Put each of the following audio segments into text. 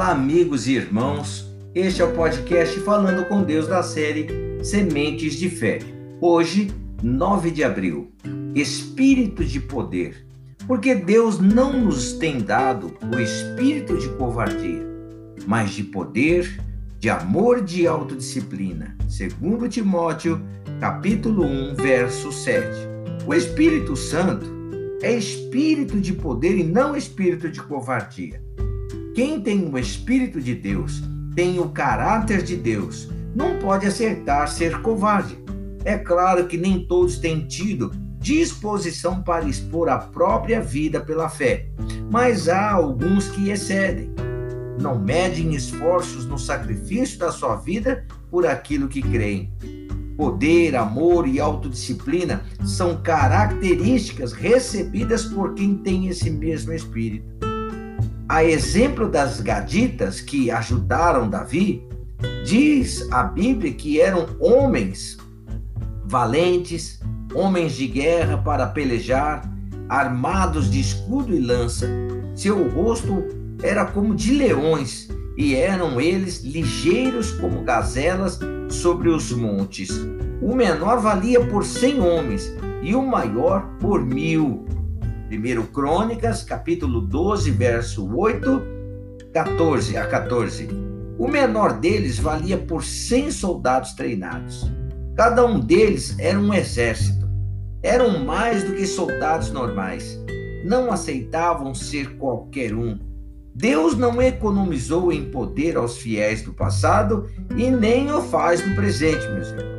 Olá, amigos e irmãos. Este é o podcast Falando com Deus da série Sementes de Fé. Hoje, 9 de abril. Espírito de poder. Porque Deus não nos tem dado o espírito de covardia, mas de poder, de amor, de autodisciplina. Segundo Timóteo, capítulo 1, verso 7. O Espírito Santo é espírito de poder e não espírito de covardia. Quem tem o Espírito de Deus, tem o caráter de Deus, não pode acertar ser covarde. É claro que nem todos têm tido disposição para expor a própria vida pela fé, mas há alguns que excedem. Não medem esforços no sacrifício da sua vida por aquilo que creem. Poder, amor e autodisciplina são características recebidas por quem tem esse mesmo espírito. A exemplo das gaditas que ajudaram Davi, diz a Bíblia que eram homens valentes, homens de guerra para pelejar, armados de escudo e lança. Seu rosto era como de leões, e eram eles ligeiros como gazelas sobre os montes. O menor valia por cem homens, e o maior por mil. 1 Crônicas, capítulo 12, verso 8, 14 a 14. O menor deles valia por 100 soldados treinados. Cada um deles era um exército. Eram mais do que soldados normais. Não aceitavam ser qualquer um. Deus não economizou em poder aos fiéis do passado e nem o faz no presente, meus irmãos.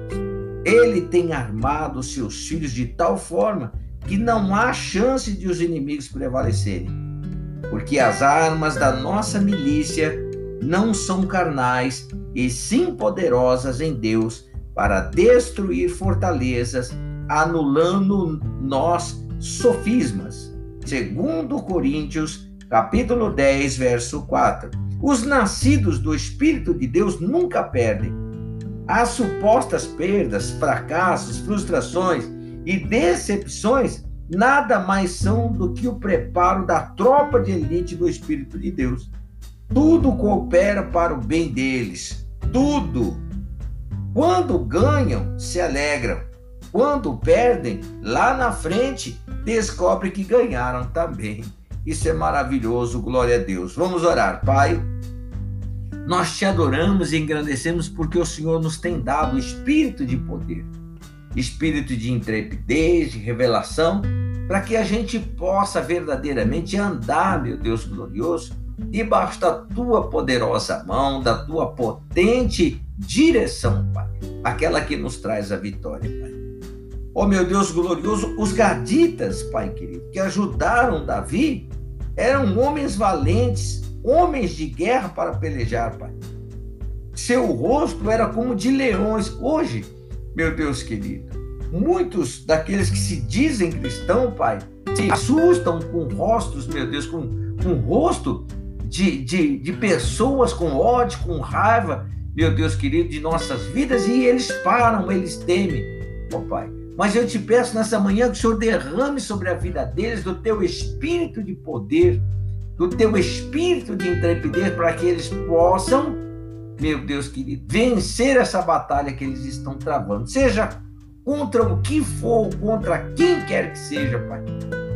Ele tem armado seus filhos de tal forma que não há chance de os inimigos prevalecerem, porque as armas da nossa milícia não são carnais, e sim poderosas em Deus para destruir fortalezas, anulando nós sofismas. Segundo Coríntios, capítulo 10, verso 4. Os nascidos do Espírito de Deus nunca perdem. As supostas perdas, fracassos, frustrações e decepções nada mais são do que o preparo da tropa de elite do Espírito de Deus. Tudo coopera para o bem deles. Tudo. Quando ganham, se alegram. Quando perdem, lá na frente, descobrem que ganharam também. Isso é maravilhoso, glória a Deus. Vamos orar, Pai. Nós te adoramos e engrandecemos porque o Senhor nos tem dado o espírito de poder espírito de intrepidez, de revelação, para que a gente possa verdadeiramente andar, meu Deus glorioso, debaixo da tua poderosa mão, da tua potente direção, Pai, aquela que nos traz a vitória, Pai. Oh, meu Deus glorioso, os gaditas, Pai querido, que ajudaram Davi, eram homens valentes, homens de guerra para pelejar, Pai. Seu rosto era como de leões. Hoje, meu Deus querido. Muitos daqueles que se dizem cristão, Pai, se assustam com rostos, meu Deus, com, com rosto de, de, de pessoas com ódio, com raiva, meu Deus querido, de nossas vidas, e eles param, eles temem, ó oh, Pai. Mas eu te peço nessa manhã que o Senhor derrame sobre a vida deles do teu espírito de poder, do teu espírito de intrepidez, para que eles possam meu Deus querido, vencer essa batalha que eles estão travando, seja contra o que for, contra quem quer que seja, Pai,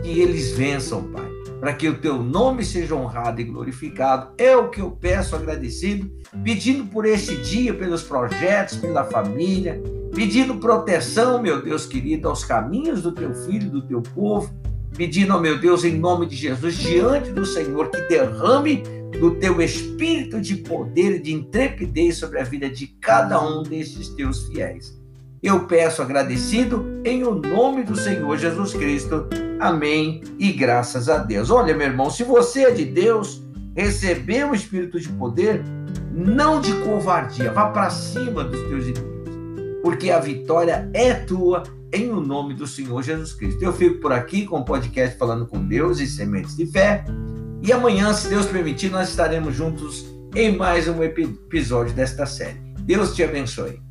que eles vençam, Pai, para que o teu nome seja honrado e glorificado. É o que eu peço agradecido, pedindo por este dia, pelos projetos, pela família, pedindo proteção, meu Deus querido, aos caminhos do teu filho, do teu povo, pedindo, meu Deus, em nome de Jesus, diante do Senhor, que derrame do teu espírito de poder e de intrepidez sobre a vida de cada um destes teus fiéis. Eu peço agradecido em o nome do Senhor Jesus Cristo. Amém e graças a Deus. Olha, meu irmão, se você é de Deus, recebeu o espírito de poder, não de covardia, vá para cima dos teus inimigos, porque a vitória é tua em o nome do Senhor Jesus Cristo. Eu fico por aqui com o podcast Falando com Deus e Sementes de Fé. E amanhã, se Deus permitir, nós estaremos juntos em mais um episódio desta série. Deus te abençoe.